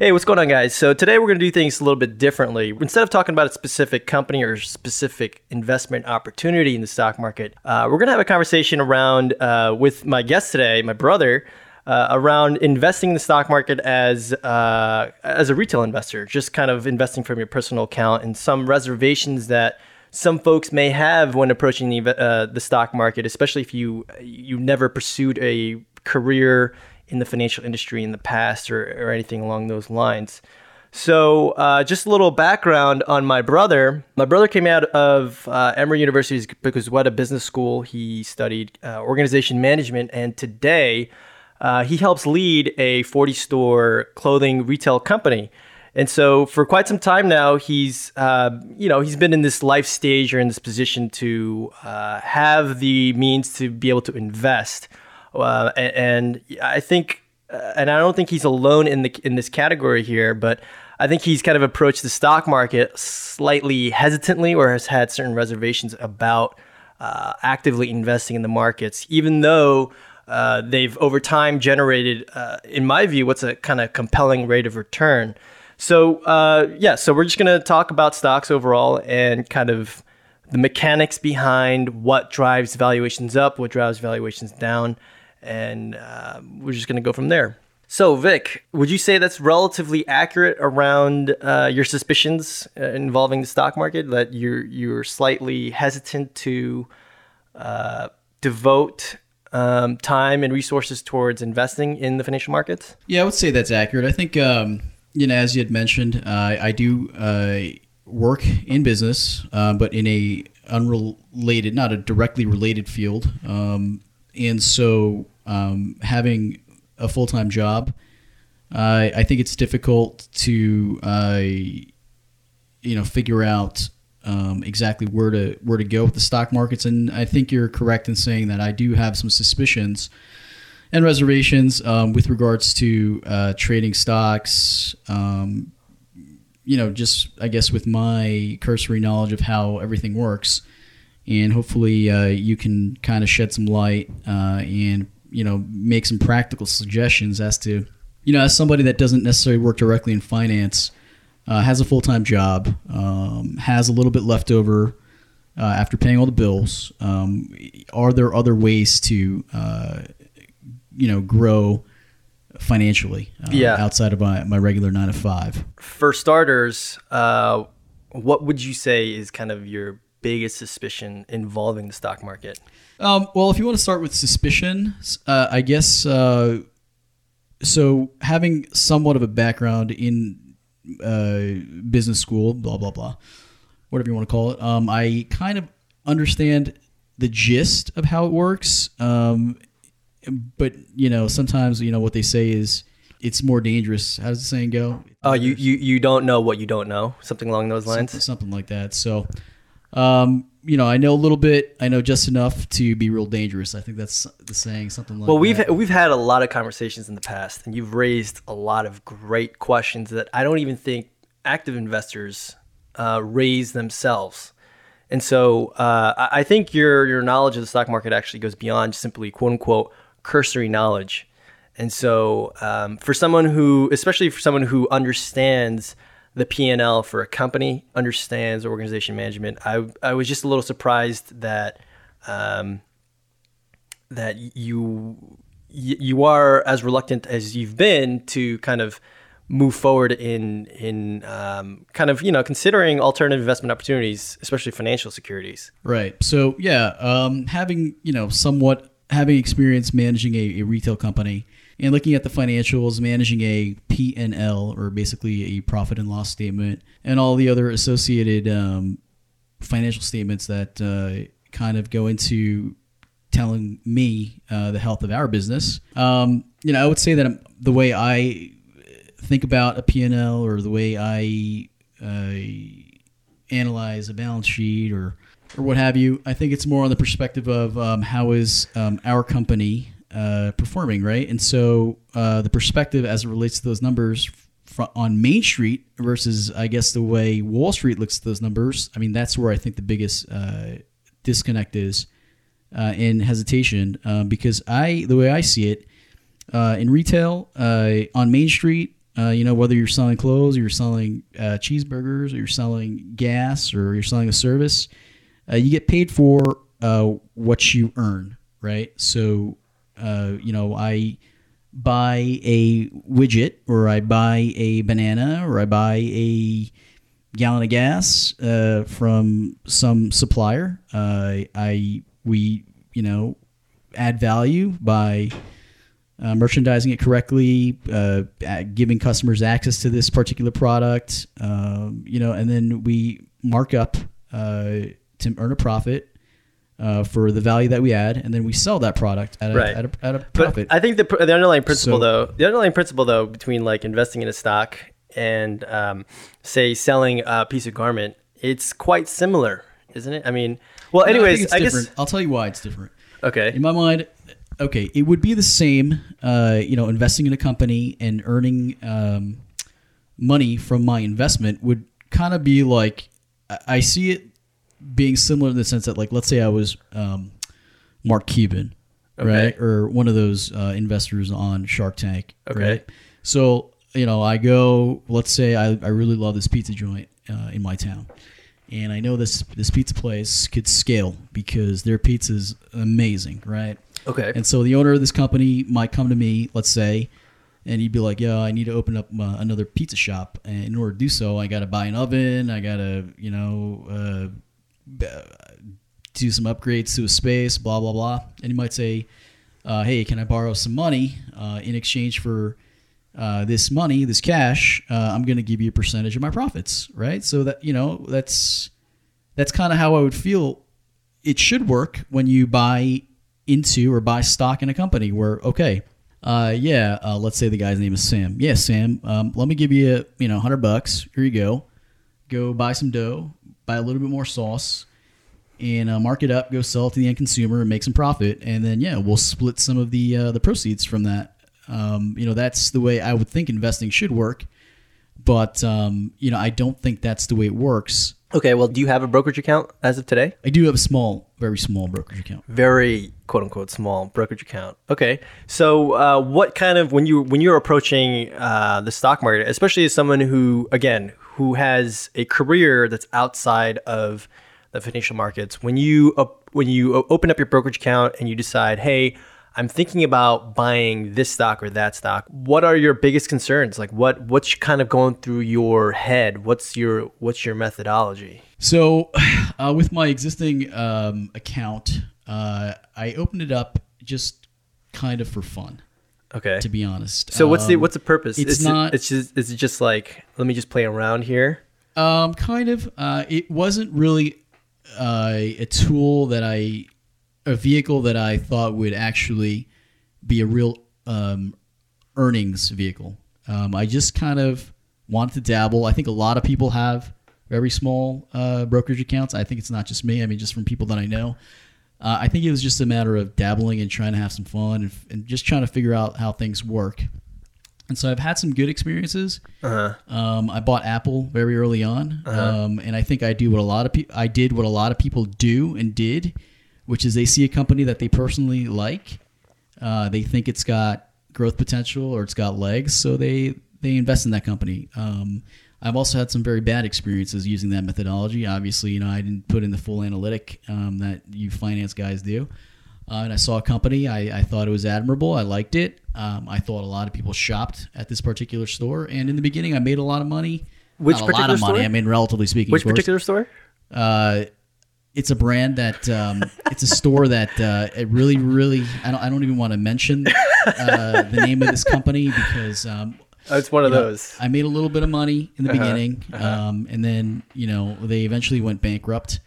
Hey, what's going on, guys? So today we're going to do things a little bit differently. Instead of talking about a specific company or specific investment opportunity in the stock market, uh, we're going to have a conversation around uh, with my guest today, my brother. Uh, around investing in the stock market as uh, as a retail investor, just kind of investing from your personal account, and some reservations that some folks may have when approaching the uh, the stock market, especially if you you never pursued a career in the financial industry in the past or, or anything along those lines. So, uh, just a little background on my brother. My brother came out of uh, Emory Goizueta Business School. He studied uh, organization management, and today uh, he helps lead a 40 store clothing retail company. And so, for quite some time now, he's uh, you know he's been in this life stage or in this position to uh, have the means to be able to invest. Uh, and, and, I think, uh, and I don't think he's alone in the in this category here, but I think he's kind of approached the stock market slightly hesitantly, or has had certain reservations about uh, actively investing in the markets, even though. Uh, they've over time generated, uh, in my view, what's a kind of compelling rate of return. So, uh, yeah, so we're just going to talk about stocks overall and kind of the mechanics behind what drives valuations up, what drives valuations down, and uh, we're just going to go from there. So, Vic, would you say that's relatively accurate around uh, your suspicions uh, involving the stock market? That you're you're slightly hesitant to uh, devote um, time and resources towards investing in the financial markets? Yeah, I would say that's accurate. I think um, you know, as you had mentioned, uh, I do uh, work in business, but in a unrelated, not a directly related field. Um, and so um, having a full time job, uh, I think it's difficult to uh, you know figure out um, exactly where to where to go with the stock markets. And I think you're correct in saying that I do have some suspicions and reservations um, with regards to uh, trading stocks. Um, you know, just I guess with my cursory knowledge of how everything works and hopefully uh, you can kind of shed some light uh, and you know make some practical suggestions as to you know as somebody that doesn't necessarily work directly in finance uh, has a full-time job um, has a little bit left over uh, after paying all the bills um, are there other ways to uh, you know grow financially uh, yeah. outside of my, my regular nine to five for starters what would you say is kind of your biggest suspicion involving the stock market? Um, well, if you want to start with suspicion, uh, I guess uh, so. Having somewhat of a background in uh, business school, blah blah blah, whatever you want to call it, um, I kind of understand the gist of how it works. Um, but you know, sometimes you know what they say is it's more dangerous. How does the saying go? Oh, you, you you don't know what you don't know. Something along those lines. Something, something like that. So um, you know, I know a little bit. I know just enough to be real dangerous. I think that's the saying, something like. That. Well, we've that. we've had a lot of conversations in the past, and you've raised a lot of great questions that I don't even think active investors uh, raise themselves. And so, uh, I think your your knowledge of the stock market actually goes beyond simply quote unquote cursory knowledge. And so, um, for someone who, especially for someone who understands the P&L for a company, understands organization management. I, I was just a little surprised that um, that you you are as reluctant as you've been to kind of move forward in in um, kind of you know considering alternative investment opportunities, especially financial securities. Right. So yeah, um, having you know somewhat having experience managing a, a retail company and looking at the financials, managing a P&L or basically a profit and loss statement, and all the other associated um, financial statements that uh, kind of go into telling me uh, the health of our business. Um, you know, I would say that the way I think about a P&L or the way I uh, analyze a balance sheet or or what have you, I think it's more on the perspective of um, how is um, our company uh, performing, right? And so uh, the perspective as it relates to those numbers fr- on Main Street versus, I guess, the way Wall Street looks at those numbers. I mean, that's where I think the biggest uh, disconnect is uh, in hesitation, um, because I, the way I see it, uh, in retail on Main Street, Uh, you know, whether you're selling clothes, or you're selling uh, cheeseburgers, or you're selling gas, or you're selling a service, uh, you get paid for what you earn, right? So, uh, you know, I buy a widget, or I buy a banana, or I buy a gallon of gas uh, from some supplier. Uh, I we you know add value by uh, merchandising it correctly, uh, giving customers access to this particular product, um, you know, and then we mark up uh, to earn a profit. Uh, for the value that we add, and then we sell that product at a, Right. at a, at a But profit. I think the, the underlying principle, So- though, the underlying principle, though, between like investing in a stock and, um, say, selling a piece of garment, it's quite similar, isn't it? I mean, well, No, I anyways, I guess I'll tell you why it's different. Okay. In my mind, okay, it would be the same, uh, you know, investing in a company and earning um, money from my investment would kind of be like, I see it being similar in the sense that, like, let's say I was um, Mark Cuban, Okay. right? Or one of those uh, investors on Shark Tank, Okay. right? So, you know, I go, let's say I, I really love this pizza joint uh, in my town. And I know this this pizza place could scale because their pizza is amazing, right? Okay. And so the owner of this company might come to me, let's say, and he'd be like, "Yeah, I need to open up uh, another pizza shop, and in order to do so, I got to buy an oven, I got to, you know, uh, do some upgrades to a space, blah blah blah." And you might say, uh, "Hey, can I borrow some money uh, in exchange for uh, this money, this cash? Uh, I'm going to give you a percentage of my profits, right?" So that you know, that's that's kind of how I would feel. It should work when you buy into or buy stock in a company where okay uh, yeah uh, let's say the guy's name is sam yeah sam um, let me give you you know 100 bucks here you go go buy some dough buy a little bit more sauce and uh, mark it up go sell it to the end consumer and make some profit and then yeah we'll split some of the uh, the proceeds from that um, you know that's the way i would think investing should work but um, you know i don't think that's the way it works Okay. Well, do you have a brokerage account as of today? i do have a small very small brokerage account very quote unquote small brokerage account. Okay, so uh, what kind of when you when you're approaching uh, the stock market, especially as someone who again who has a career that's outside of the financial markets, when you when you open up your brokerage account and you decide, hey. I'm thinking about buying this stock or that stock. What are your biggest concerns? Like what what's kind of going through your head? What's your what's your methodology? So, uh, with my existing um, account, uh, I opened it up just kind of for fun, Okay. to be honest. So what's the Um, what's the purpose? it's Is it- not- It's just. Is it just like let me just play around here? Um, kind of. Uh, it wasn't really uh, a tool that I, a vehicle that I thought would actually be a real um, earnings vehicle. Um, I just kind of wanted to dabble. I think a lot of people have very small uh, brokerage accounts. I think it's not just me. I mean, just from people that I know. Uh, I think it was just a matter of dabbling and trying to have some fun and, and just trying to figure out how things work. And so I've had some good experiences. Uh huh. Um, I bought Apple very early on, um, and I think I do what a lot of people I did what a lot of people do and did, which is they see a company that they personally like, uh, they think it's got growth potential or it's got legs, so they they invest in that company. Um, I've also had some very bad experiences using that methodology. Obviously, you know I didn't put in the full analytic um, that you finance guys do. Uh, and I saw a company. I, I thought it was admirable. I liked it. Um, I thought a lot of people shopped at this particular store. And in the beginning, I made a lot of money. Which Not a lot particular of money. store? I mean, relatively speaking. Which particular store? Uh, it's a brand that um, it's a store that uh, it really, really. I don't. I don't even want to mention uh, the name of this company because um, it's one of you know, those. I made a little bit of money in the Uh-huh, beginning, um, and then you know they eventually went bankrupt.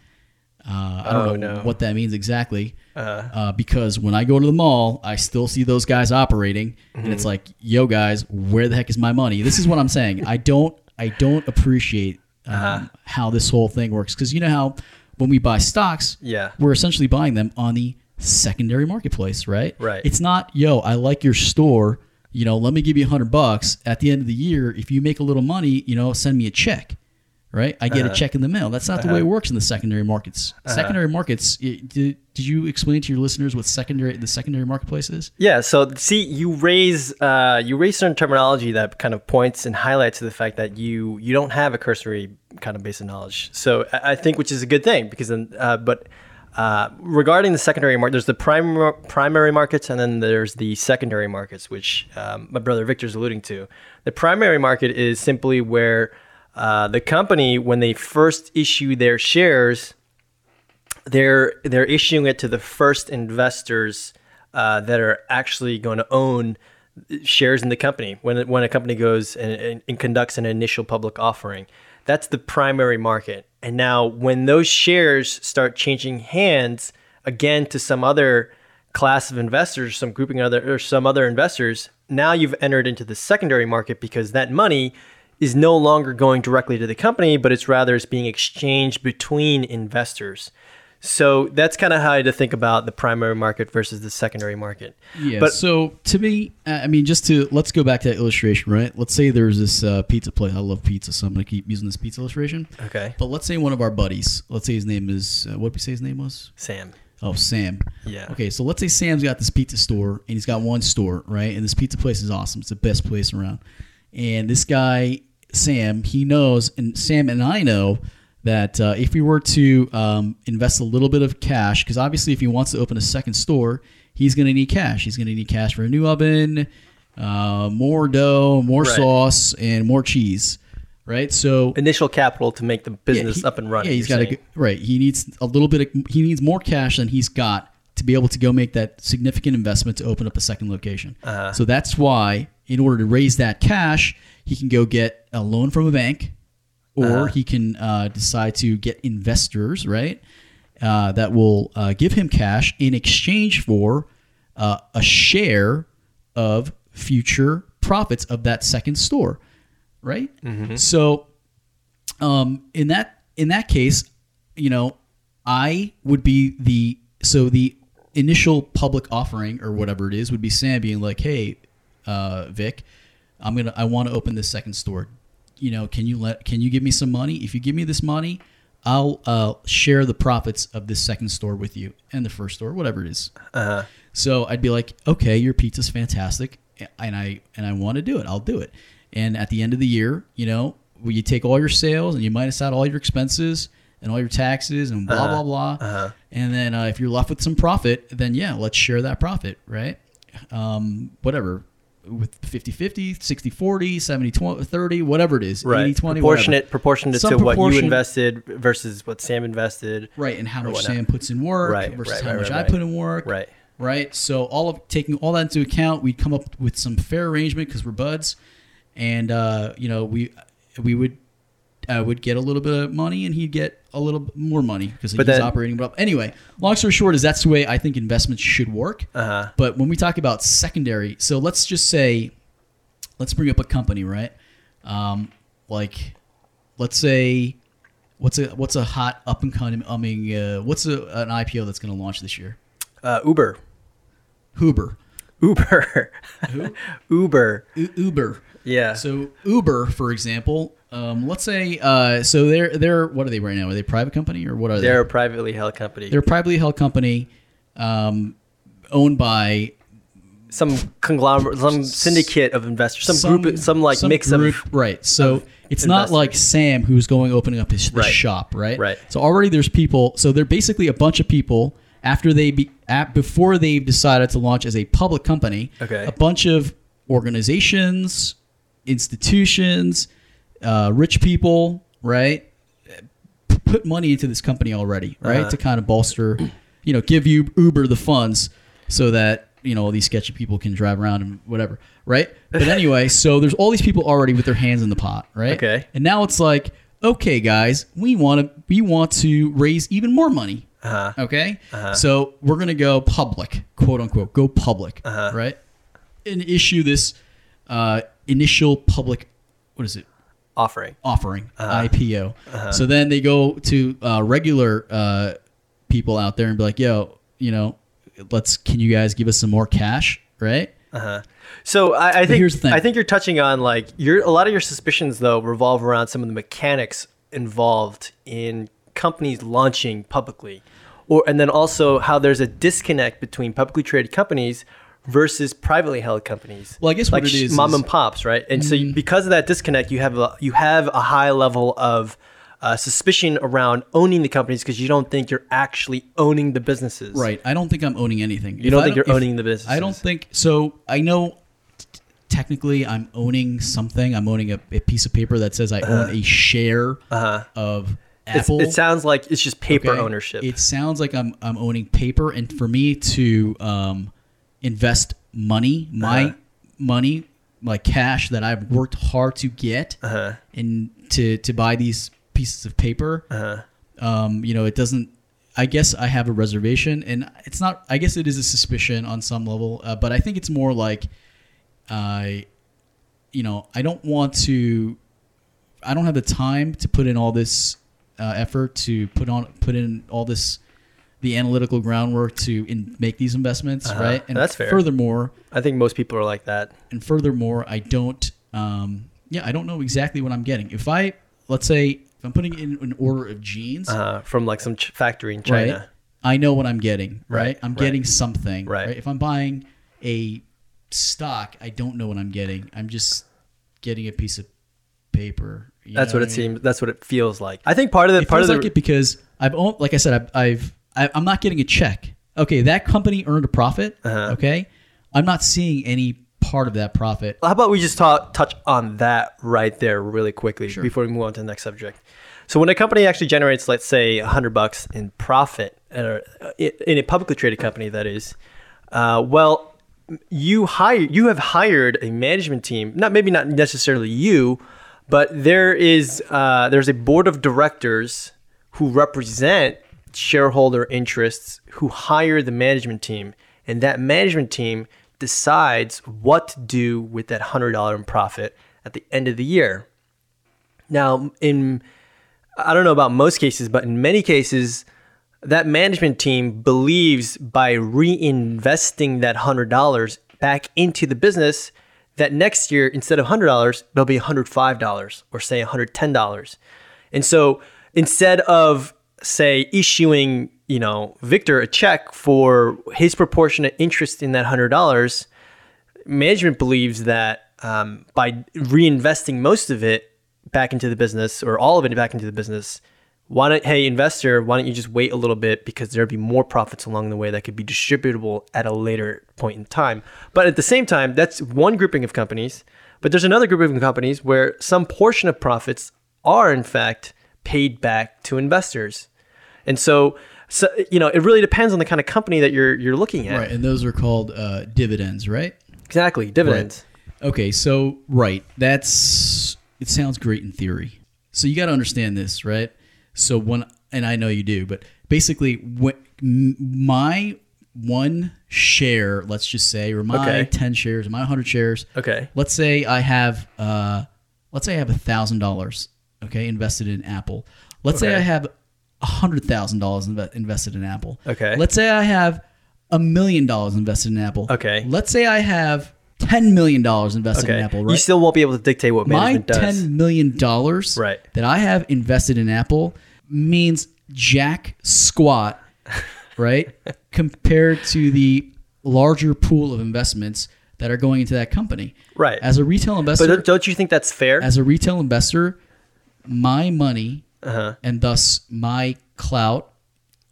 Uh, I don't Oh, know no. what that means exactly, Uh, uh, because when I go to the mall, I still see those guys operating, and Mm-hmm. it's like, "Yo, guys, where the heck is my money?" This is what I'm saying. I don't, I don't appreciate um, Uh-huh. how this whole thing works because you know how when we buy stocks, yeah. we're essentially buying them on the secondary marketplace, right? Right. It's not, yo, I like your store. You know, let me give you a hundred bucks. At the end of the year, if you make a little money, you know, send me a check, right? I get Uh-huh. a check in the mail. That's not the way it works in the secondary markets. Secondary markets. Did, did you explain to your listeners what secondary the secondary marketplace is? Yeah. So see, you raise uh, you raise certain terminology that kind of points and highlights the fact that you you don't have a cursory kind of base of knowledge. So I, I think which is a good thing because then, uh, but. Uh, regarding the secondary market, there's the primary primary markets, and then there's the secondary markets, which um, my brother Victor's alluding to. The primary market is simply where uh, the company, when they first issue their shares, they're they're issuing it to the first investors uh, that are actually going to own shares in the company when when a company goes and, and, and conducts an initial public offering. That's the primary market. And now when those shares start changing hands again to some other class of investors, some grouping other or some other investors, now you've entered into the secondary market because that money is no longer going directly to the company, but it's rather it's being exchanged between investors. So that's kind of how to think about the primary market versus the secondary market. Yeah. But so to me, I mean, just to let's go back to that illustration, right? Let's say there's this uh, pizza place. I love pizza, so I'm gonna keep using this pizza illustration. okay, But let's say one of our buddies. Let's say his name is uh, what did we say his name was? Sam. Oh, Sam. Yeah. Okay, so let's say Sam's got this pizza store and he's got one store, right? And this pizza place is awesome. It's the best place around. And this guy, Sam, he knows, and Sam and I know that uh, if we were to um, invest a little bit of cash, because obviously if he wants to open a second store, he's going to need cash. He's going to need cash for a new oven, uh, more dough, more Right. sauce, and more cheese, right? So Initial capital to make the business he- up and running. Yeah, he's got to right. He needs a little bit. Of, he needs more cash than he's got to be able to go make that significant investment to open up a second location. Uh-huh. So that's why, in order to raise that cash, he can go get a loan from a bank, or Uh-huh. he can uh, decide to get investors, right? Uh, that will uh, give him cash in exchange for uh, a share of future profits of that second store, right? So um, in that in that case, you know, I would be the so the initial public offering or whatever it is would be Sam being like, "Hey, uh, Vic, I'm gonna I want to open this second store. You know, can you let can you give me some money? If you give me this money, I'll uh, share the profits of this second store with you and the first store, whatever it is. Uh-huh. So I'd be like, okay, your pizza's fantastic, and I and I want to do it. I'll do it. And at the end of the year, you know, where you take all your sales and you minus out all your expenses and all your taxes and blah blah blah, and then uh, if you're left with some profit, then yeah, let's share that profit, right? Um, whatever. With 50 50, 60 40, 70 20, 30, whatever it is, Right. 80 20, proportionate, whatever. proportionate Some to what you invested versus what Sam invested. Right, and how much whatnot. Sam puts in work Right, versus right, how right, much I put in work. Right. Right. So all of taking all that into account, we'd come up with some fair arrangement because we're buds, and uh, you know we we would I would get a little bit of money and he'd get a little more money because he's then- operating. But anyway, long story short is that's the way I think investments should work. Uh-huh. But when we talk about secondary, so let's just say, let's bring up a company, right? Um, like, let's say, what's a what's a hot up and coming? I mean, uh, what's a, an IPO that's going to launch this year? Uh, Uber. Uber. Uber. Uber. U- Uber. Yeah. So Uber, for example, um, let's say, uh, so they're they're what are they right now? Are they a private company or what are They're they? a privately held company. They're a privately held company, um, owned by some conglomerate, some syndicate of investors, some, group, some like mix group- of right. So of it's not like Sam who's going opening up his, his Right. shop, right? Right. So already there's people. So they're basically a bunch of people after they be at, before they've decided to launch as a public company. Okay. A bunch of organizations, institutions, uh, rich people, right? p- Put money into this company already, right? Uh-huh. To kind of bolster, you know, give you Uber the funds so that you know all these sketchy people can drive around and whatever, right? But anyway, so there's all these people already with their hands in the pot, right? Okay. And now it's like, okay, guys, we want to we want to raise even more money. uh, Okay. So we're gonna go public, quote unquote, go public, Uh-huh. right? And issue this uh, initial public, what is it? Offering. offering Uh-huh. IPO. So then they go to uh, regular uh, people out there and be like, "Yo, you know, let's can you guys give us some more cash?" Right? Uh-huh. So I, I think here's the thing. I think you're touching on like your a lot of your suspicions though revolve around some of the mechanics involved in companies launching publicly, or and then also how there's a disconnect between publicly traded companies versus privately held companies. Well, I guess like what it sh- is mom is- and pops, right? And so because of that disconnect, you have a, you have a high level of uh, suspicion around owning the companies because you don't think you're actually owning the businesses. Right. I don't think I'm owning anything. You don't think you're owning the business. I don't think so. I know t- technically I'm owning something. I'm owning a, a piece of paper that says I own a share of It's, Apple. it sounds like it's just paper okay? ownership. It sounds like I'm I'm owning paper, and for me to um, invest money, my Uh-huh. money, my cash that I've worked hard to get, Uh-huh. and to to buy these pieces of paper, um, you know, it doesn't. I guess I have a reservation, and it's not. I guess it is a suspicion on some level, uh, but I think it's more like, I, you know, I don't want to. I don't have the time to put in all this uh, effort to put on put in all this the analytical groundwork to in, make these investments, right? And Uh-huh. That's fair. Furthermore, I think most people are like that. and furthermore, I don't. Um, yeah, I don't know exactly what I'm getting. If I let's say if I'm putting in an order of jeans, Uh, from like some ch- factory in right? China. I know what I'm getting, right? Right, I'm right. getting something, Right. right. If I'm buying a stock, I don't know what I'm getting. I'm just getting a piece of paper. That's know what it I mean? seems. That's what it feels like. I think part of the It part of the like it because I've owned, like I said, I've, I've I, I'm not getting a check. Okay, that company earned a profit. Uh-huh. Okay, I'm not seeing any part of that profit. How about we just talk, touch on that right there really quickly Sure. before we move on to the next subject. So when a company actually generates, let's say, hundred bucks in profit, uh, in a publicly traded company, that is, uh, well, you hire, you have hired a management team. Not maybe not necessarily you, but there is uh, there's a board of directors who represent shareholder interests who hire the management team, and that management team decides what to do with that hundred dollar in profit at the end of the year. Now, in I don't know about most cases, but in many cases, that management team believes by reinvesting that hundred dollars back into the business, that next year instead of hundred dollars, there'll be hundred five dollars or say hundred ten dollars. And so instead of say issuing, you know, Victor a check for his proportionate interest in that hundred dollars, management believes that um, by reinvesting most of it back into the business or all of it back into the business, why don't hey investor, why don't you just wait a little bit because there'll be more profits along the way that could be distributable at a later point in time. But at the same time, that's one grouping of companies. But there's another group of companies where some portion of profits are in fact paid back to investors. And so, so you know, it really depends on the kind of company that you're you're looking at. Right, and those are called uh, dividends, right? Exactly, dividends. Okay, so right, that's it sounds great in theory. So you got to understand this, right? So when and I know you do, but basically when my one share, let's just say, or my Okay. 10 shares, my 100 shares, Okay. let's say I have uh let's say I have a thousand dollars, okay, invested in Apple. Let's say I have a hundred thousand dollars invested in Apple. Okay. Let's say I have a million dollars invested in Apple. Okay. Let's say I have ten million dollars invested Okay. in Apple. You still won't be able to dictate what My management does. ten million dollars Right. that I have invested in Apple means jack squat, right? Compared to the larger pool of investments that are going into that company. Right. As a retail investor, but don't you think that's fair? as a retail investor, my money Uh-huh. and thus my clout,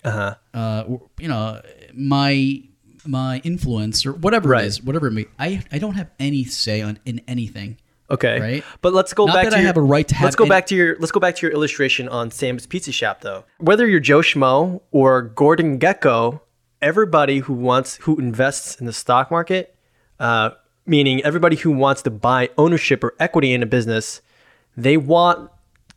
Uh-huh. uh, you know, my my influence or whatever Right. it is, whatever it may, I I don't have any say on in anything. Okay. Right? But let's go Not back that to I your, have a right to have Let's go any- back to your let's go back to your illustration on Sam's Pizza Shop though. Whether you're Joe Schmo or Gordon Gekko, everybody who wants who invests in the stock market, uh, meaning everybody who wants to buy ownership or equity in a business, they want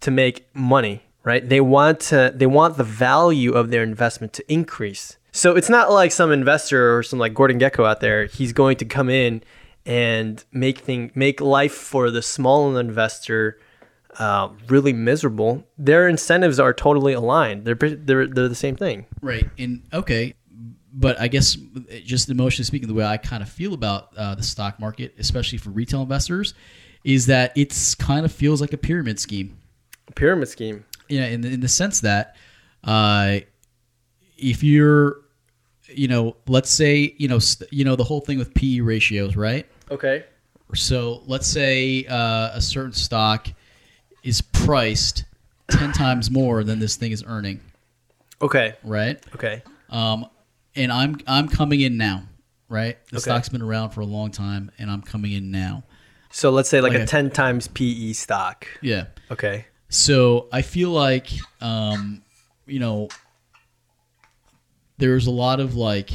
to make money, right? They want to they want the value of their investment to increase. So it's not like some investor or some like Gordon Gekko out there, he's going to come in and make thing make life for the small investor uh, really miserable. Their incentives are totally aligned. They're they're they're the same thing. Right. And okay, but I guess just emotionally speaking, the way I kind of feel about uh, the stock market, especially for retail investors, is that it's kind of feels like a pyramid scheme. Pyramid scheme. Yeah, in the, in the sense that uh, if you're, you know, let's say, you know, st- you know the whole thing with PE ratios, right? Okay. So let's say uh, a certain stock is priced ten times more than this thing is earning, Okay. right? Okay. Um, and I'm I'm coming in now, right? The Okay. stock's been around for a long time, and I'm coming in now. So let's say like Okay. a 10 times PE stock. Yeah. Okay. So I feel like, um, you know, there's a lot of like,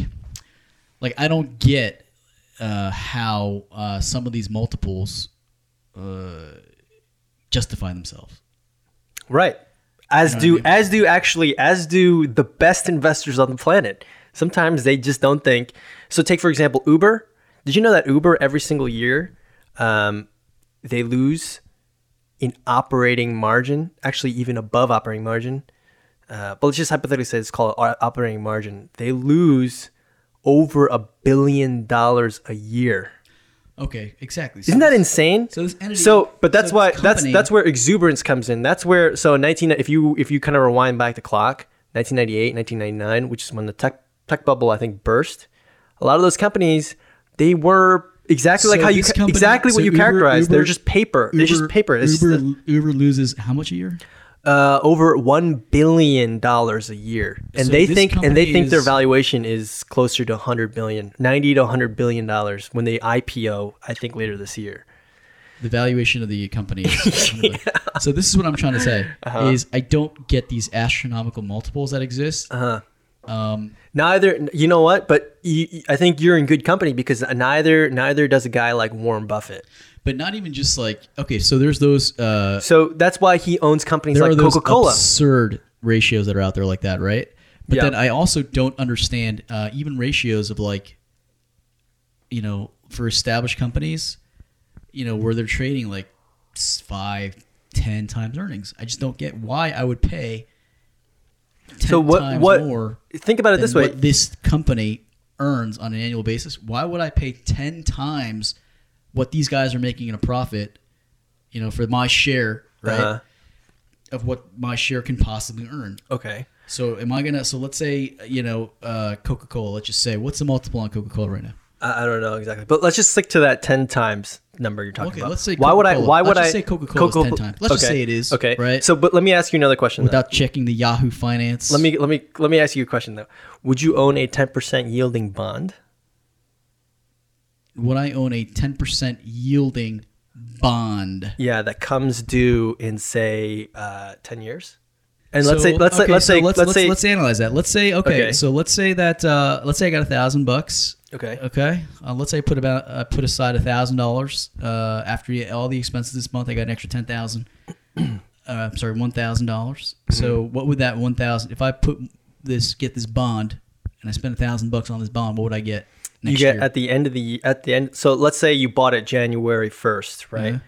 like I don't get uh, how uh, some of these multiples uh, justify themselves. Right. As You know what I do mean? as do actually as do the best investors on the planet. Sometimes they just don't think. So take for example Uber. Did you know that Uber every single year um, they lose in operating margin, actually even above operating margin. Uh, but let's just hypothetically say it's called operating margin. They lose over a billion dollars a year. Okay, exactly. So Isn't that insane? So this entity- So, but that's so why this that's that's where exuberance comes in. That's where so in 19 if you if you kind of rewind back the clock, 1998, 1999, which is when the tech tech bubble I think burst. A lot of those companies they were exactly like how you company- exactly so what you Uber- characterized. They're just paper. They're just paper. It's just Uber, the- Uber loses how much a year? uh, over one billion dollars a year, and So they think and they think their valuation is closer to 100 billion, 90 to 100 billion dollars when they IPO. I think later this year. The valuation of the company. Is So this is what I'm trying to say Uh-huh. is I don't get these astronomical multiples that exist. Uh-huh. Um, Neither, you know what? But you, I think you're in good company because neither neither does a guy like Warren Buffett. but not even just like okay. So there's those. Uh, So that's why he owns companies like Coca Cola. absurd ratios that are out there like that, right? But Yeah. then I also don't understand uh, even ratios of like, you know, for established companies, you know, where they're trading like five, ten times earnings. I just don't get why I would pay. 10 So what- what- more Think about it this way: what this company earns on an annual basis. Why would I pay ten times what these guys are making in a profit? You know, for my share, right? Uh-huh. Of what my share can possibly earn. Okay, So am I gonna? So let's say you know uh, Coca Cola. Let's just say what's the multiple on Coca Cola right now? I, I don't know exactly, but let's just stick to that ten times number you're talking Okay, about. let's say why would I? Why would Let's I say Coca-Cola's 10 times. Let's just say it is, Okay, right? So, but let me ask you another question. Without checking the Yahoo Finance. Let me let me let me ask you a question though. Would you own a ten percent yielding bond? Would I own a ten percent yielding bond? Yeah, that comes due in say uh, ten years. And let's say let's say let's so say let's, let's let's, say let's analyze that. Let's say okay, Okay. so let's say that uh, let's say I got a thousand bucks. Okay. Okay, uh, let's say I put about uh, put aside a thousand dollars uh, after you- all the expenses this month. I got an extra ten thousand. uh, sorry, one thousand dollars. So Mm-hmm. what would that one thousand? If I put this get this bond and I spend a thousand bucks on this bond, what would I get you get year? at the end of the at the end so let's say you bought it january 1st right Yeah.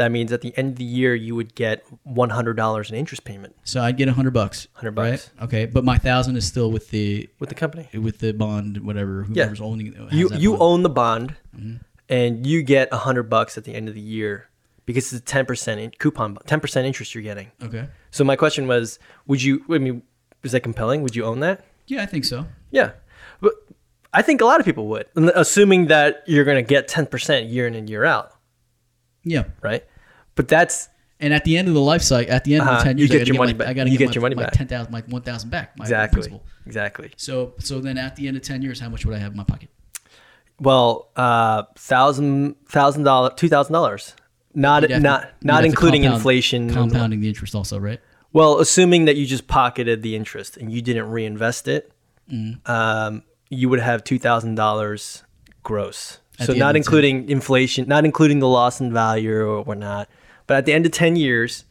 That means at the end of the year you would get $100 in interest payment so I'd get a hundred bucks. 100 Right? bucks Okay, but my thousand is still with the with the company with the bond, whatever. Yeah. Whoever's owning has you you bond. own the bond Mm-hmm. and you get 100 bucks at the end of the year because it's a 10% coupon 10% interest you're getting Okay. so my question was would you i mean is that compelling would you own that Yeah, I think so. yeah but i think a lot of people would assuming that you're going to get 10% year in and year out Yeah. right but that's And at the end of the life cycle, at the end of Uh-huh. the ten You get your money my, back. I gotta You get, get my, your money my back. ten thousand, my one thousand back. My exactly principal. exactly So, so then at the end of ten years, how much would I have in my pocket? Well, uh, thousand thousand dollar two thousand dollars, not to- not not including compound- inflation. compounding the interest, also, right? Well, assuming that you just pocketed the interest and you didn't reinvest it, Mm-hmm. um, you would have two thousand dollars gross. At so not of including inflation, not including the loss in value or whatnot. But at the end of ten years,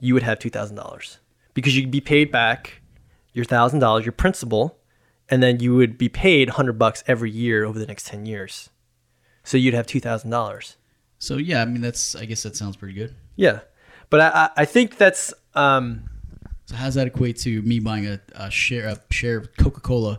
you would have two thousand dollars because you'd be paid back your thousand dollars, your principal, and then you would be paid hundred bucks every year over the next ten years. So you'd have two thousand dollars. So yeah, I mean that's I guess that sounds pretty good. Yeah, but I, I think that's um, So how does that equate to me buying a, a share a share of Coca Cola,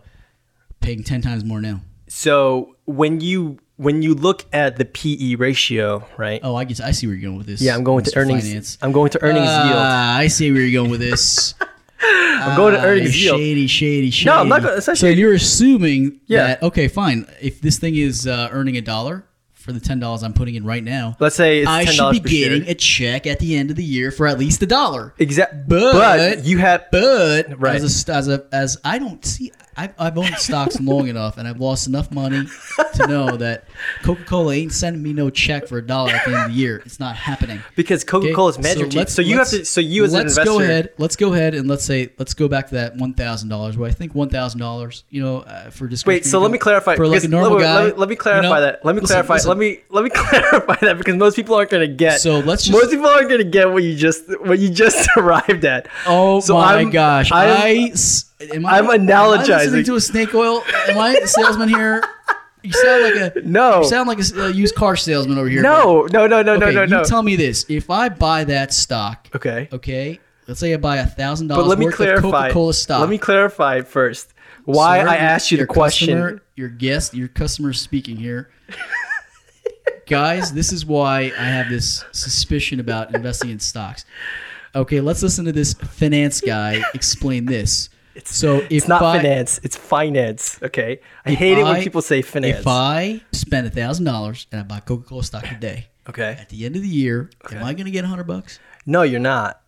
paying ten times more now? so when you when you look at the PE ratio, right? Oh, I guess I see where you're going with this. yeah, I'm going to earnings. Finance. I'm going to earnings yield. Ah, I see where you're going with this. I'm going to Ah, earnings yield. Shady, shady, shady. No, I'm not not So you're assuming Yeah. that okay, fine. If this thing is uh, earning a dollar for the ten dollars I'm putting in right now, Let's say it's I should be getting share. a check at the end of the year for at least a dollar. Exactly. But- but you have But Right. as a as a as I don't see, I've, I've owned stocks long enough, and I've lost enough money to know that Coca Cola ain't sending me no check for a dollar at the end of the year. It's not happening. because Coca Okay? Cola's management team. let's- So you have to. So you as an let's investor. go ahead. Let's go ahead and let's say let's go back to that one thousand dollars. Where I think one thousand dollars, you know, uh, for just Wait, so let me clarify. for like a normal let, me- guy. let me, let me clarify you know, that. Let me listen, clarify. listen. Let me let me clarify that because most people aren't going to get. So let's just- most people aren't going to get what you just what you just arrived at. Oh So my I'm- gosh! I'm- I, am I, I'm Am I analogizing. to a snake oil? Am I a salesman here? You sound like a No. You sound like a a used car salesman over here. No, no, no, no, Okay, no, no, no. you tell me this: if I buy that stock, okay. okay, let's say I buy a thousand But dollars let me worth of clarify. Coca-Cola stock. Let me clarify first why Sir, I asked you the question. customer- your guest, your customer speaking here. Guys, this is why I have this suspicion about investing in stocks. Okay, let's listen to this finance guy explain this. so if It's not I, finance. It's finance. Okay. I hate it when people say finance. If I spend a thousand dollars and I buy Coca Cola stock today, okay. at the end of the year, am I going to get a hundred bucks? No, you're not.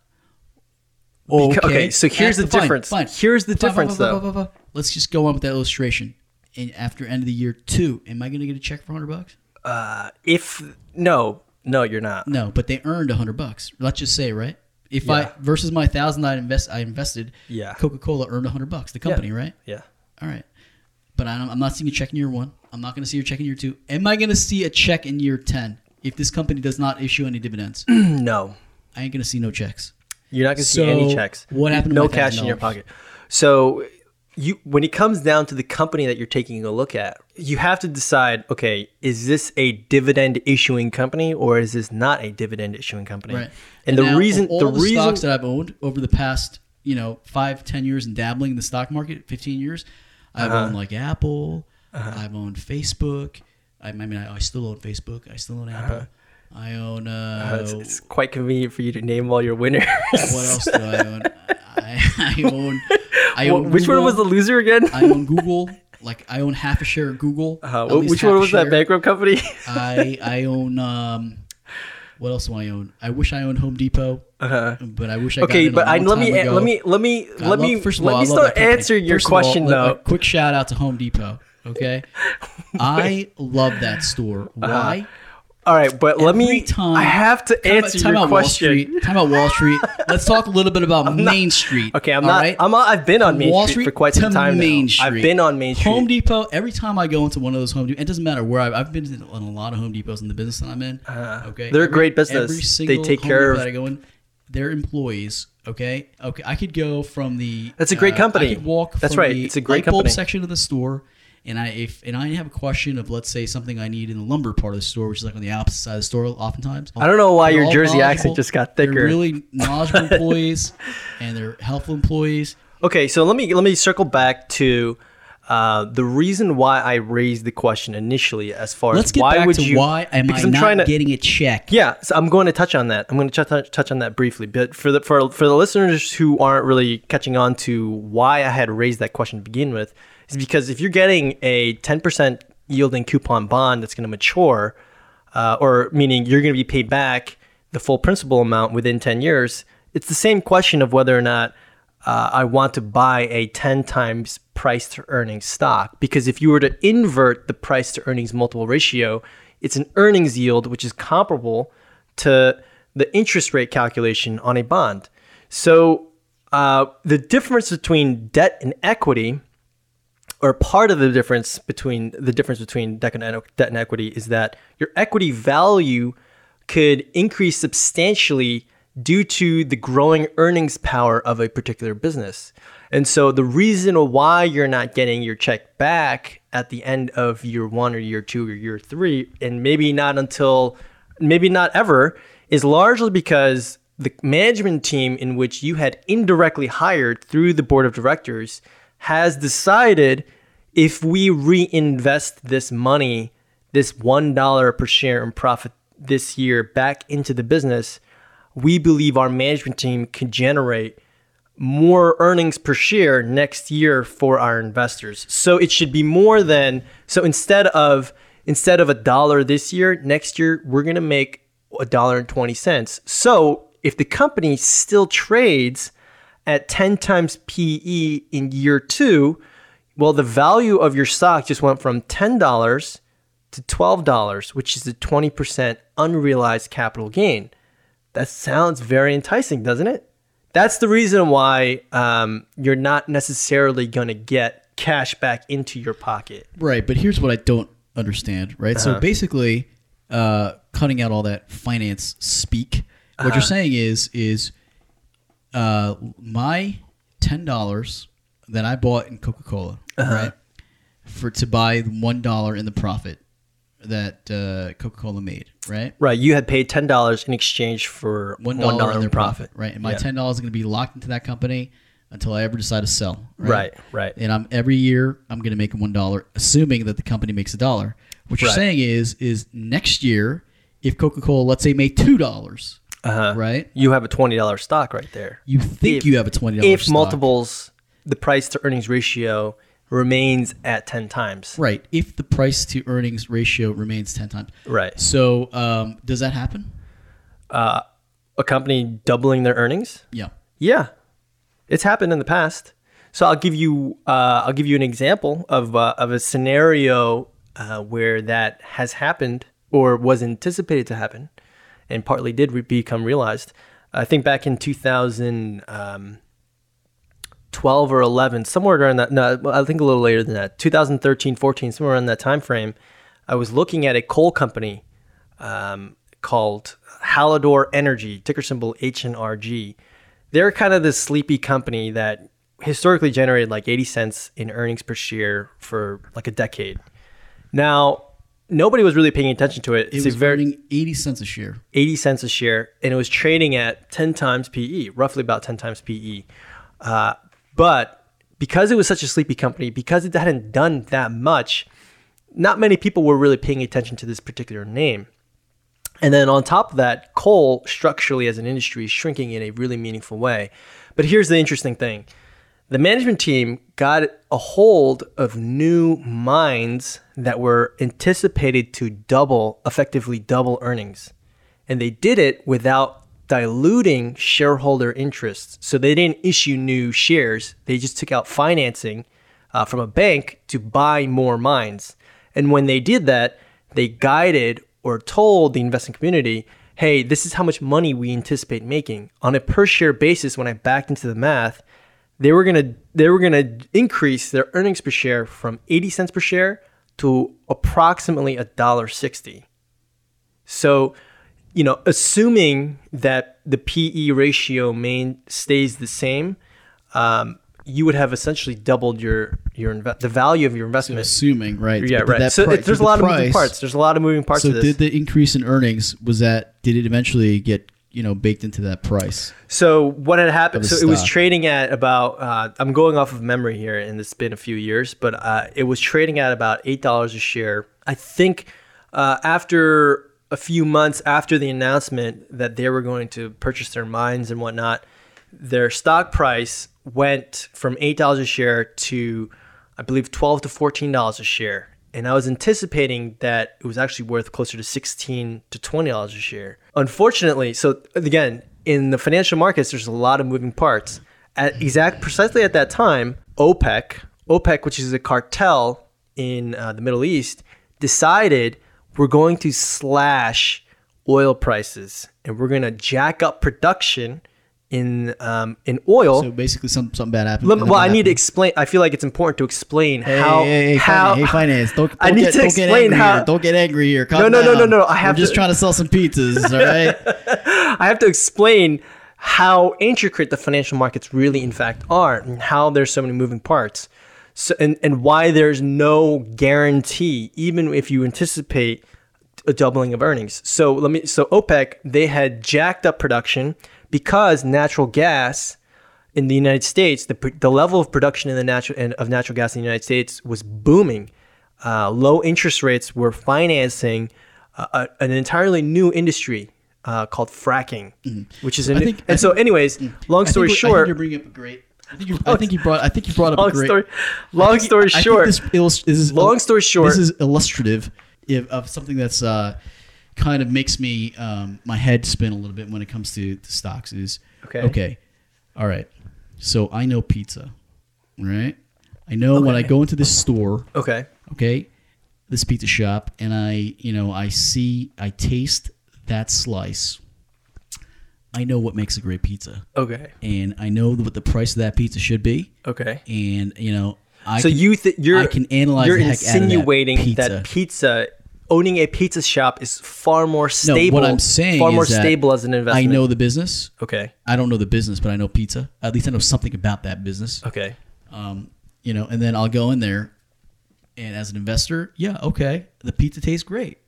Okay. Okay, so here's the fine, difference. fine. Here's the Fine, difference, though. Let's just go on with that illustration. And after end of the year two, am I going to get a check for hundred bucks? Uh, if no, no, you're not. No, but they earned a hundred bucks. Let's just say, right? If Yeah. I versus my thousand I invest, I invested. Yeah. Coca Cola earned a hundred bucks. The company, right? Yeah. All right. But I'm, I'm not seeing a check in year one. I'm not going to see your check in year two. Am I going to see a check in year ten if this company does not issue any dividends? No, I ain't going to see no checks. you're not gonna see any So, checks. what happened to No my cash in your $1,000? pocket. So you, when it comes down to the company that you're taking a look at, you have to decide. Okay, is this a dividend issuing company or is this not a dividend issuing company? Right. And, the now, reason, all the, the, reason, stocks that I've owned over the past, you know, five, ten years and dabbling in the stock market, fifteen years, I've Uh-huh. owned like Apple, I've owned Facebook. I, I mean, I, I still own Facebook. I still own Apple. I own. Uh, Uh-huh. it's, it's quite convenient for you to name all your winners. what else do I own? I, I own. I own Which one was the loser again? I own Google. Like I own half a share of Google. Uh, at wh- least which one was that bankrupt company? I I own. Um, what else do I own? I wish I owned Home Depot, Uh-huh. but I wish I. got Okay, a but I let me let me let me let me first of let me start answering your all, question though. Quick shout out to Home Depot. Okay, I love that store. Why? All right, but let me. time- I have to Time, answer time your out Wall question. Street. Time out Wall Street. Let's talk a little bit about Main Street. Okay, I'm not. right? I'm. Not, I've been on Main Wall Street, Street for quite some time Main now. Street. I've been on Main Street. Home Depot. Every time I go into one of those Home Depot, it doesn't matter where I've, I've been in a lot of Home Depots in the business that I'm in. okay, they're a great business. Every They take Home care Depot of- that I go in. Their employees. Okay, okay. I could go from the. That's a great uh, company. I could walk. That's from right. The It's a great light bulb company. section of the store. And I if and I have a question of let's say something I need in the lumber part of the store, which is like on the opposite side of the store. Oftentimes, I don't know why your Jersey accent just got They're thicker. really knowledgeable employees, and they're helpful employees. Okay, so let me let me circle back to uh, the reason why I raised the question initially, as far Let's as why would you? why am I because I'm not trying to- getting a check? Yeah, so I'm going to touch on that. I'm going to touch, touch on that briefly. But for the for for the listeners who aren't really catching on to why I had raised that question to begin with, is because if you're getting a 10% yielding coupon bond that's going to mature, uh, or meaning you're going to be paid back the full principal amount within 10 years, it's the same question of whether or not uh, I want to buy a 10 times price to earnings stock. Because if you were to invert the price to earnings multiple ratio, it's an earnings yield which is comparable to the interest rate calculation on a bond. So uh, the difference between debt and equity or part of the difference between the difference between debt and, debt and equity is that your equity value could increase substantially due to the growing earnings power of a particular business. And so the reason why you're not getting your check back at the end of year 1 or year 2 or year 3 and maybe not until maybe not ever is largely because the management team in which you had indirectly hired through the board of directors has decided if we reinvest this money, this $1 per share in profit this year back into the business, we believe our management team can generate more earnings per share next year for our investors. So it should be more than so instead of instead of a dollar this year, next year we're going to make a dollar and 20 cents. So if the company still trades at 10 times PE in year 2, well the value of your stock just went from $10 to $12, which is a 20% unrealized capital gain. That sounds very enticing, doesn't it? That's the reason why um, you're not necessarily going to get cash back into your pocket. Right, but here's what I don't understand. Right, Uh-huh. so basically, uh, cutting out all that finance speak. What Uh-huh. you're saying is is uh, my ten dollars that I bought in Coca Cola, Uh-huh. right, for to buy one dollar in the profit that uh, Coca Cola made, right. Right, you had paid $10 in exchange for One dollar in their profit. profit, right? And my Yeah. ten dollars is going to be locked into that company until I ever decide to sell. Right, right. And I'm every year I'm going to make one dollar, assuming that the company makes a dollar. What you're Right. saying is, is next year, if Coca Cola, let's say, made two dollars, Uh-huh. right? You have a $20 stock right there. You think If- you have a twenty dollars. Stock if multiples, the price to earnings ratio remains at 10 times. right? If the price to earnings ratio remains ten times, Right. So um, does that happen? Uh, a company doubling their earnings? Yeah. Yeah, it's happened in the past. So I'll give you uh, I'll give you an example of uh, of a scenario uh, where that has happened or was anticipated to happen, and partly did re- become realized. I think back in 2012 or 11, somewhere during that. No, I think a little later than that. 2013, 14, somewhere around that time frame. I was looking at a coal company um, called Hallador Energy, ticker symbol HNRG. They're kind of this sleepy company that historically generated like 80 cents in earnings per share for like a decade. Now, nobody was really paying attention to it. It It's was very earning eighty cents a share. 80 cents a share, and it was trading at 10 times PE, roughly about 10 times PE. Uh, but because it was such a sleepy company, because it hadn't done that much, not many people were really paying attention to this particular name. And then on top of that, coal structurally as an industry is shrinking in a really meaningful way. But here's the interesting thing the management team got a hold of new mines that were anticipated to double, effectively double earnings. And they did it without diluting shareholder interests. So they didn't issue new shares, they just took out financing uh, from a bank to buy more mines. And when they did that, they guided or told the investing community, hey, this is how much money we anticipate making. On a per share basis, when I backed into the math, they were gonna they were gonna increase their earnings per share from 80 cents per share to approximately a dollar sixty. So, you know, assuming that the PE ratio main stays the same, um, you would have essentially doubled your your inve- the value of your investment. Assuming, right? yeah, But right. that So pri- there's a the lot of moving parts. There's a lot of moving parts So to this. did the increase in earnings was that did it eventually get you know baked into that price? So what had happened? So it was trading at about. Uh, I'm going off of memory here, and it's been a few years, but uh, it was trading at about eight dollars a share. I think uh, after a few months after the announcement that they were going to purchase their mines and whatnot, their stock price went from eight dollars a share to, I believe, twelve to fourteen dollars a share. And I was anticipating that it was actually worth closer to sixteen to twenty dollars a share. Unfortunately, so again, in the financial markets, there's a lot of moving parts. At exact precisely at that time, OPEC, OPEC, which is a cartel in uh, the Middle East, decided we're going to slash oil prices and we're going to jack up production in um, in oil. So basically, some something bad happened. Let- well, I need to explain. I feel like it's important to explain Hey, how hey, hey, how finance, hey, finance! Don't, don't I need get, to explain how- Here. Don't get angry here. Calm No, no, no, no, down. no, I have We're just to- trying to sell some pizzas. All right. I have to explain how intricate the financial markets really, in fact, are, and how there's so many moving parts, so and and why there's no guarantee, even if you anticipate a doubling of earnings. So let me. So OPEC they had jacked up production because natural gas in the United States, the, the level of production in the natural of natural gas in the United States was booming. Uh, low interest rates were financing uh, a, an entirely new industry uh, called fracking, which is think- and so, anyways, long I story think, I think short, you're bringing up a great. I think, you, I think you brought. I think you brought up long a great. story, long story I think short, this, illus- this is Long story short- This is illustrative if, of something that's uh, kind of makes me um, my head spin a little bit when it comes to, to stocks. Is Okay. Okay. All right. So I know pizza, right? I know when I go into this store, okay, okay, this pizza shop, and I, you know, I see, I taste that slice. I know what makes a great pizza, okay, and I know what the price of that pizza should be, okay. and you know, I so can- you th- you're I can analyze you're the heck out of that insinuating pizza. that pizza owning a pizza shop is far more stable. no, what I'm saying far more stable as an investment. I know the business. Okay. I don't know the business, but I know pizza. At least I know something about that business. Okay. Um, you know, and then I'll go in there, and as an investor, yeah, okay, the pizza tastes great,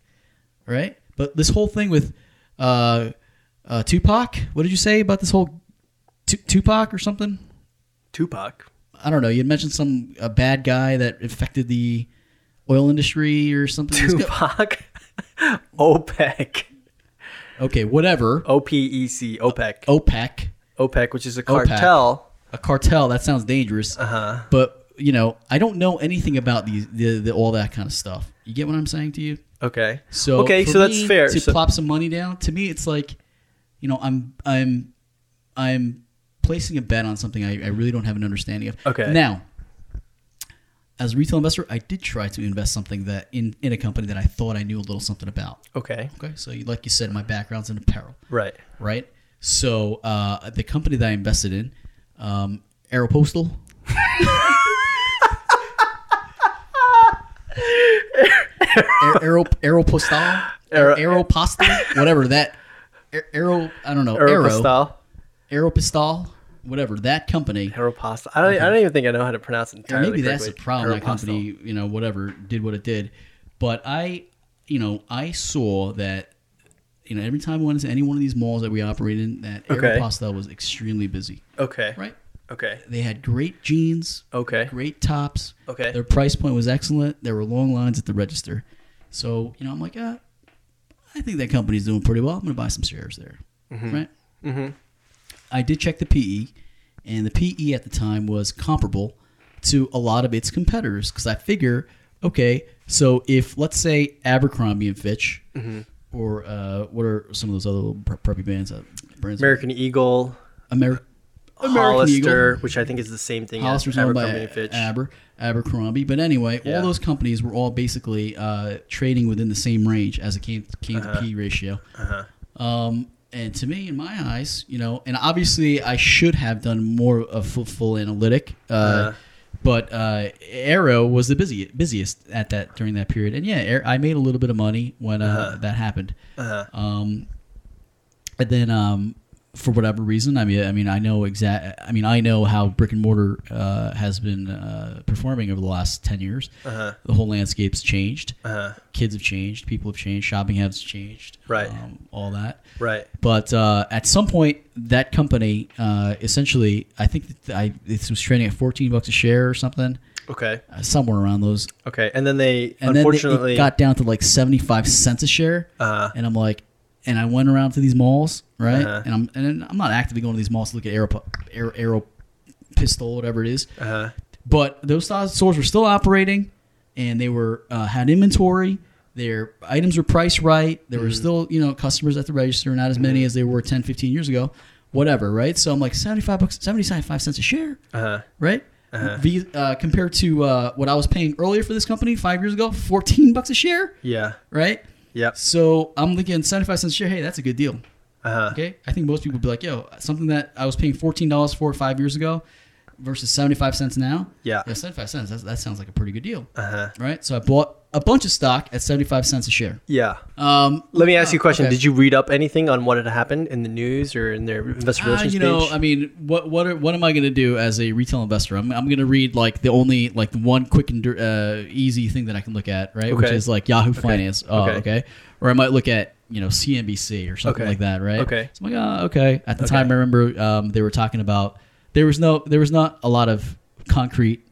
right? But this whole thing with uh, uh, Tupac, what did you say about this whole Tu- Tupac or something? Tupac. I don't know. You mentioned some a bad guy that affected the oil industry or something. Tupac. OPEC. Okay, whatever. O P E C. OPEC. OPEC, OPEC, which is a OPEC. cartel. a cartel. That sounds dangerous. Uh huh. But you know, I don't know anything about these, the, the all that kind of stuff. You get what I'm saying to you? Okay. So okay, so that's fair. To So- plop some money down, to me, it's like, you know, I'm I'm I'm placing a bet on something I, I really don't have an understanding of. Okay. Now, as a retail investor, I did try to invest something that in in a company that I thought I knew a little something about. okay. Okay, so you, like you said, my background's in apparel, Right. right? So uh, the company that I invested in, um, Aeropostal. Aero Aeropostal, Aero- Aeropostal, whatever that Aer- Aero. I don't know Aero Aeropostal, whatever that company. Aeropostale. I don't, I don't even think I know how to pronounce it entirely. maybe that's the problem. That company, you know, whatever did what it did. But I, you know, I saw that, you know, every time I went into any one of these malls that we operated in, that Okay. Aeropostale was extremely busy. Okay. Right? Okay. They had great jeans, Okay. great tops. Okay. Their price point was excellent. There were long lines at the register. So, you know, I'm like, ah, I think that company's doing pretty well. I'm going to buy some shares there. Right? Mm-hmm. I did check the PE, and the PE at the time was comparable to a lot of its competitors because I figure, okay, so if let's say Abercrombie and Fitch, Mm-hmm. or uh, what are some of those other little preppy bands? Uh, brands? American Eagle, Ameri- American Hollister, Eagle. which I think is the same thing Hollister's as owned by and Fitch. Aber, Abercrombie. But anyway, Yeah. all those companies were all basically uh, trading within the same range as it came, came to P ratio. Uh-huh. Um, and to me, in my eyes, you know, and obviously I should have done more of full, full analytic. Uh, Uh-huh. But uh, Aero was the busy, busiest at that during that period, and yeah, I made a little bit of money when uh, Uh-huh. that happened. Uh-huh. Um, and then um, for whatever reason, I mean, I mean, I know exact. I mean, I know how brick and mortar uh, has been uh, performing over the last ten years. Uh-huh. The whole landscape's changed. Uh-huh. Kids have changed. People have changed. Shopping has changed. Right. Um, all that. Right. But uh, at some point, that company uh, essentially, I think that I it was trading at fourteen bucks a share or something, Okay. uh, somewhere around those. Okay. And then they And unfortunately then it got down to like seventy five cents a share. Uh-huh. And I'm like, and I went around to these malls, right? Uh-huh. And I'm and I'm not actively going to these malls to look at Aero, Aero, Aero Pistol, whatever it is. uh But those stores were still operating, and they were uh, had inventory. Their items were priced right. There Mm-hmm. were still you know customers at the register, not as many as they were 10, 15 years ago. Whatever, right? So I'm like 75 bucks, 75 cents a share, uh right? Uh-huh. V, uh, compared to uh, what I was paying earlier for this company five years ago, 14 bucks a share, yeah. right? Yep. So I'm thinking 75 cents a share. Hey, that's a good deal. Uh-huh. Okay, I think most people would be like, "Yo, something that I was paying fourteen dollars for five years ago, versus seventy five cents now. Yeah. yeah, seventy five cents. That's, that sounds like a pretty good deal, Uh-huh. right? So I bought a bunch of stock at seventy five cents a share. Yeah. Um, Let me ask you a question. okay. Did you read up anything on what had happened in the news or in their investor Ah, relations you know, page? I mean, what what are, what am I going to do as a retail investor? I'm, I'm going to read like the only like the one quick and uh, easy thing that I can look at, right? Okay. Which is like Yahoo Finance. Oh, Okay. okay. Or I might look at you know CNBC or something Okay. like that, right? Okay. So I'm like, oh, okay. At the Okay. time, I remember um, they were talking about there was no there was not a lot of concrete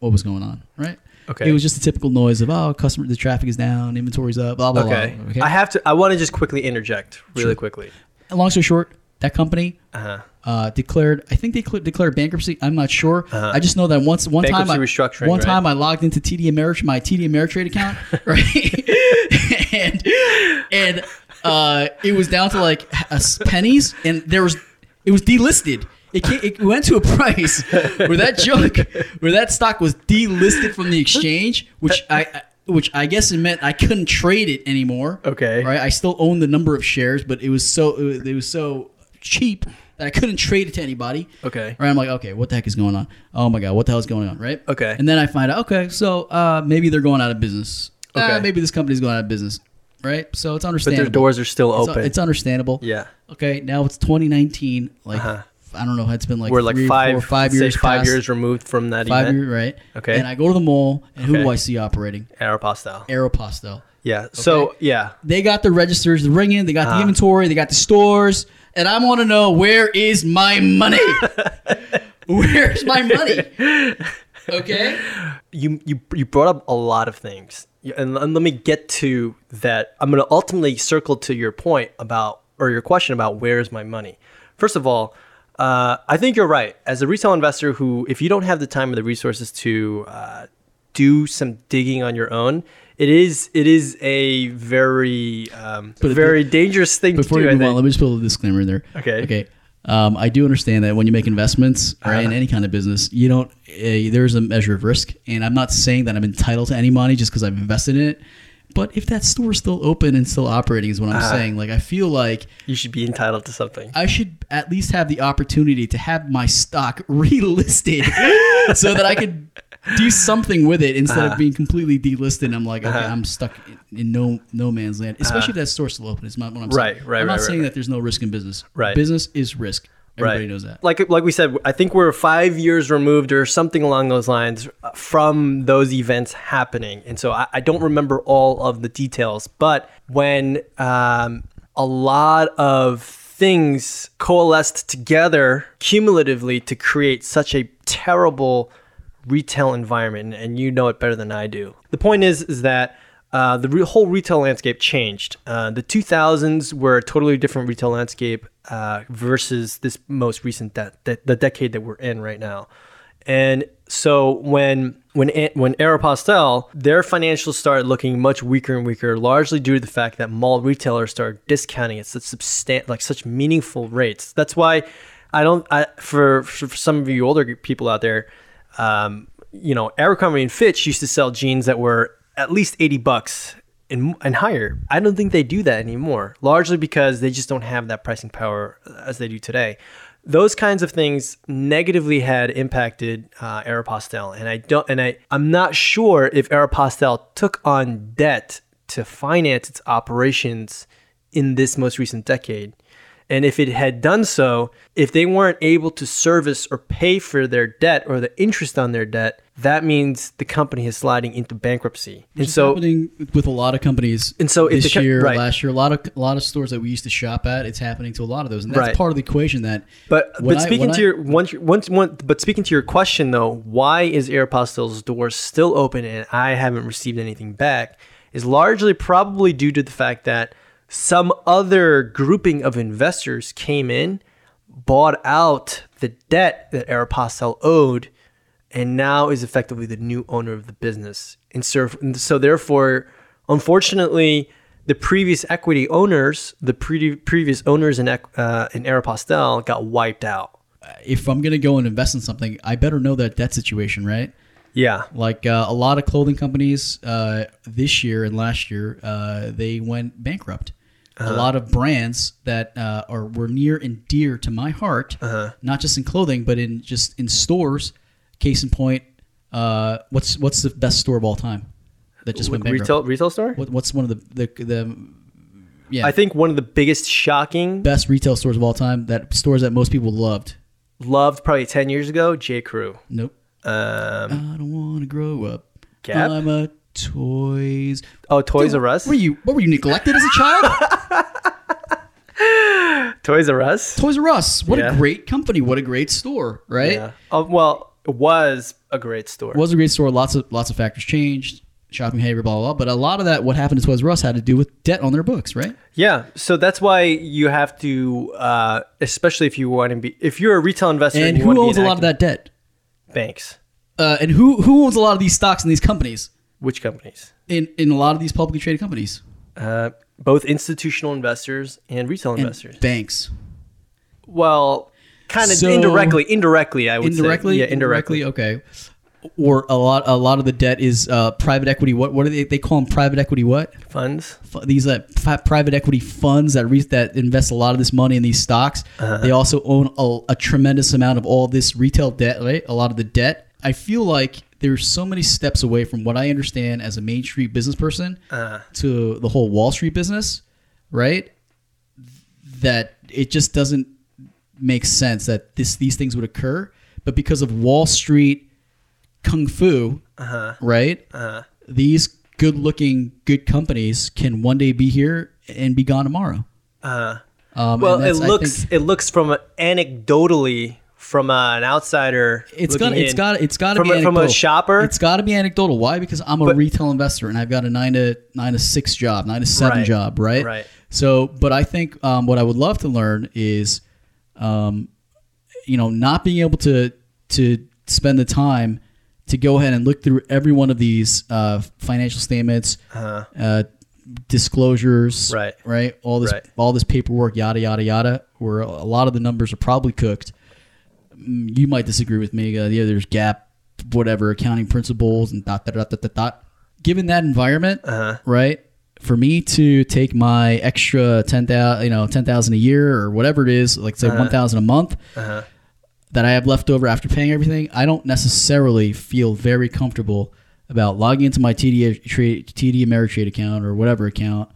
what was going on, right? Okay. It was just the typical noise of oh, customer the traffic is down, inventory's up, blah blah Okay. blah. Okay. I have to. I want to just quickly interject, really Sure. quickly. And long story short, that company Uh huh. uh, declared. I think they cl- declared bankruptcy. I'm not sure. Uh-huh. I just know that once one time I, Bankruptcy restructuring, one right? time I logged into TD Ameritrade, my TD Ameritrade account, right, and and uh, it was down to like pennies, and there was it was delisted. It, ca- it went to a price where that junk, where that stock was delisted from the exchange, which I, I which I guess it meant I couldn't trade it anymore. Okay. Right. I still own the number of shares, but it was so it was, it was so cheap that I couldn't trade it to anybody. Okay. Right. I'm like, okay, what the heck is going on? Oh my god, what the hell is going on? Right. Okay. And then I find out, okay, so uh, maybe they're going out of business. Uh, Okay. maybe this company's going out of business. Right. So it's But understandable. their doors are still It's- open. It's, understandable. yeah. Okay. Now it's 2019. Like Uh-huh. I don't know. It's been like We're like three, five, four, five years. five past- years removed from that Five event. years. Right. Okay. And I go to the mall, and who do I see operating? Aeropostale. Aeropostale. Yeah. So yeah. They got the registers ringing. They got the Uh-huh. inventory. They got the stores. And I want to know where is my money? Where's my money? Okay. you you you brought up a lot of things, and, and let me get to that. I'm going to ultimately circle to your point about or your question about where's my money. First of all, uh, I think you're right. As a retail investor, who if you don't have the time or the resources to uh, do some digging on your own, it is it is a very um, very dangerous thing Before to do. I move on, let me just put a little disclaimer in there. Okay. Okay. Um, I do understand that when you make investments or in any kind of business, you don't. Uh, there's a measure of risk, and I'm not saying that I'm entitled to any money just because I've invested in it. But if that store's still open and still operating, is what I'm saying. Like I feel like you should be entitled to something. I should at least have the opportunity to have my stock relisted so that I could do something with it instead Uh-huh. of being completely delisted. I'm like, okay, Uh-huh. I'm stuck in, in no no man's land, especially if that store's still open. It's not what I'm saying. Right, right, I'm not right, saying right. that there's no risk in business. Right. Business is risk. Everybody right. knows that. Like like we said, I think we're five years removed or something along those lines uh, from those events happening, and so I, I don't remember all of the details. But when um, a lot of things coalesced together cumulatively to create such a terrible retail environment, and you know it better than I do. The point is, is that uh, the re- whole retail landscape changed. Uh, the 2000s were a totally different retail landscape uh, versus this most recent de- de- the decade that we're in right now. And so when when when Aeropostale, their financials started looking much weaker and weaker, largely due to the fact that mall retailers started discounting at such substan- like such meaningful rates. That's why I don't I, for for some of you older people out there, um, you know, Abercrombie and Fitch used to sell jeans that were at least 80 bucks and, and higher. I don't think they do that anymore, largely because they just don't have that pricing power as they do today. Those kinds of things negatively had impacted uh, Aeropostale, and I don't, and I, I'm not sure if Aeropostale took on debt to finance its operations in this most recent decade. And if it had done so, if they weren't able to service or pay for their debt or the interest on their debt, that means the company is sliding into bankruptcy. And It's so, happening with a lot of companies. And so this year, right. last year, a lot of a lot of stores that we used to shop at, it's happening to a lot of those, and that's Right. part of the equation. That but but speaking when to I- your once once one, but speaking to your question though, why is Aeropostale's door still open and I haven't received anything back? Is largely probably due to the fact that some other grouping of investors came in, bought out the debt that Aeropostale owed, and now is effectively the new owner of the business. And so, and so therefore, unfortunately, the previous equity owners, the pre- previous owners in, uh, in Aeropostale got wiped out. if I'm going to go and invest in something, I better know that debt situation, right? Yeah. Like uh, a lot of clothing companies uh, this year and last year, uh, they went bankrupt. Uh-huh. A lot of brands that uh, are were near and dear to my heart, Uh-huh. not just in clothing, but in just in stores. Case in point, uh, what's what's the best store of all time that just went bankrupt? Retail retail store? What, what's one of the the, the yeah I think one of the biggest shocking, best retail stores of all time? That stores that most people loved. loved probably 10 years ago, J. Crew. Nope. Um, I don't want to grow up. Gap? I'm a toys. oh, Toys R Us? Were you what were you neglected as a child? Toys R Us. Toys R Us. What Yeah. a great company. What a great store, right? Yeah. Oh, well, it was a great store. It was a great store. Lots of lots of factors changed. Shopping behavior, blah, blah, blah. But a lot of that, what happened to Toys R Us had to do with debt on their books, right? Yeah, so that's why you have to, uh, especially if you want to be, if you're a retail investor And you who want to be owns a lot of that debt? banks, Uh, and who who owns a lot of these stocks in these companies? Which companies? In in a lot of these publicly traded companies. Uh, both institutional investors and retail And investors. banks. Well, kind of So- indirectly. Indirectly, I would indirectly, say. Yeah, indirectly. Okay. Or a lot a lot of the debt is uh, private equity. What what do they they call them? Private equity what? Funds. F- These uh, f- private equity funds that re- that invest a lot of this money in these stocks. Uh-huh. They also own a, a tremendous amount of all this retail debt. Right, a lot of the debt. I feel like there's so many steps away from what I understand as a Main Street business person Uh, to the whole Wall Street business, right? That it just doesn't make sense that this these things would occur, but because of Wall Street kung fu, uh-huh. right? Uh-huh. These good-looking good companies can one day be here and be gone tomorrow. Uh, Um, well, it looks think, it looks from anecdotally from uh, an outsider. it's got it's got it's got to be a, from a shopper. It's got to be anecdotal. Why? Because I'm a But- retail investor and I've got a nine to nine to six job, nine to seven Right. job, right? Right. So, but I think um, what I would love to learn is, um, you know, not being able to to spend the time to go ahead and look through every one of these uh, financial statements, Uh-huh. uh, disclosures, Right. right, all this Right. all this paperwork, yada yada yada, where a lot of the numbers are probably cooked. You might disagree with me. Uh, yeah, there's GAAP, whatever accounting principles and dot dot dot dot dot. dot. Given that environment, Uh-huh. right? For me to take my extra ten thousand, you know, ten thousand a year or whatever it is, like say one thousand a month, Uh-huh. that I have left over after paying everything, I don't necessarily feel very comfortable about logging into my TD TD Ameritrade account or whatever account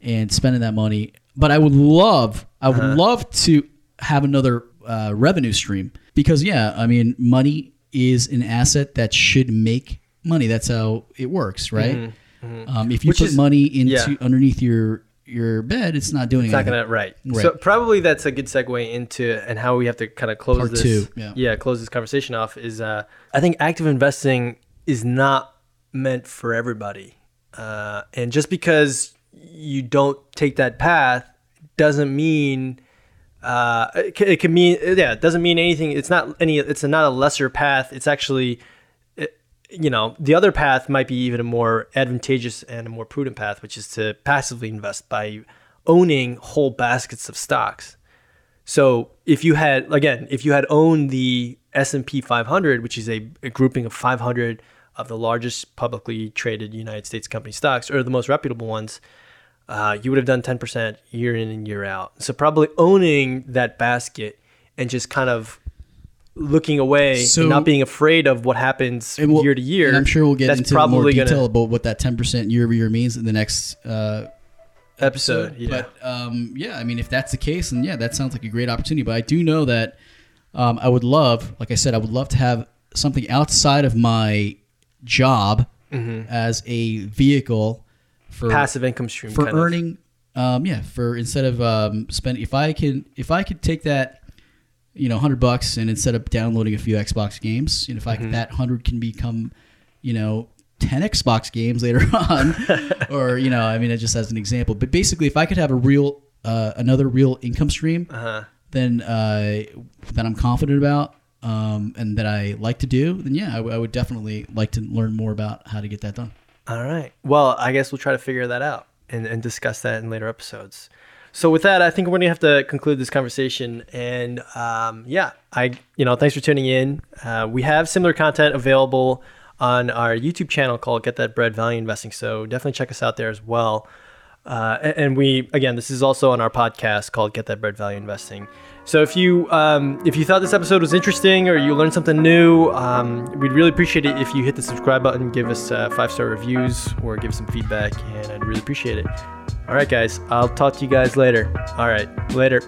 and spending that money. But I would love, I would love to have another uh, revenue stream because yeah, I mean, money is an asset that should make money. That's how it works, right? Um, if you Which put is- money into yeah. underneath your your bed, it's not doing It's not anything. gonna right. Right. So probably that's a good segue into and how we have to kind of close Part this. two, yeah. close this conversation off is uh, I think active investing is not meant for everybody, uh, and just because you don't take that path doesn't mean. Uh, it, can, it can mean yeah. It doesn't mean anything. It's not any. It's not a lesser path. It's actually you know, the other path might be even a more advantageous and a more prudent path, which is to passively invest by owning whole baskets of stocks. So if you had, again, if you had owned the S&P 500, which is a, a grouping of 500 of the largest publicly traded United States company stocks, or the most reputable ones, uh, you would have done 10% year in and year out. So probably owning that basket and just kind of looking away So- and not being afraid of what happens And we'll- year to year. And I'm sure we'll get into more detail gonna about what that 10% year over year means in the next uh, episode. Yeah. But um, yeah, I mean, if that's the case, then yeah, that sounds like a great opportunity. But I do know that um, I would love, like I said, I would love to have something outside of my job as a vehicle for passive income stream for kind of. earning. Um, yeah, for instead of um, spending, if I can, if I could take that, you know, hundred bucks, and instead of downloading a few Xbox games, and if I Mm-hmm. that hundred can become, you know, ten Xbox games later on, or you know, I mean, it just as an example. But basically, if I could have a real, uh, another real income stream, Uh-huh. then uh, that I'm confident about. Um, and that I like to do, then yeah, I, w- I would definitely like to learn more about how to get that done. All right. Well, I guess we'll try to figure that out and, and discuss that in later episodes. So with that, I think we're to have to conclude this conversation. And um, yeah, I you know thanks for tuning in. Uh, we have similar content available on our YouTube channel called Get That Bread Value Investing. So definitely check us out there as well. Uh, and we again, this is also on our podcast called Get That Bread Value Investing. So if you um, if you thought this episode was interesting or you learned something new, um, we'd really appreciate it if you hit the subscribe button, give us uh, five star reviews, or give some feedback, and I'd really appreciate it. All right, guys, I'll talk to you guys later. All right, later.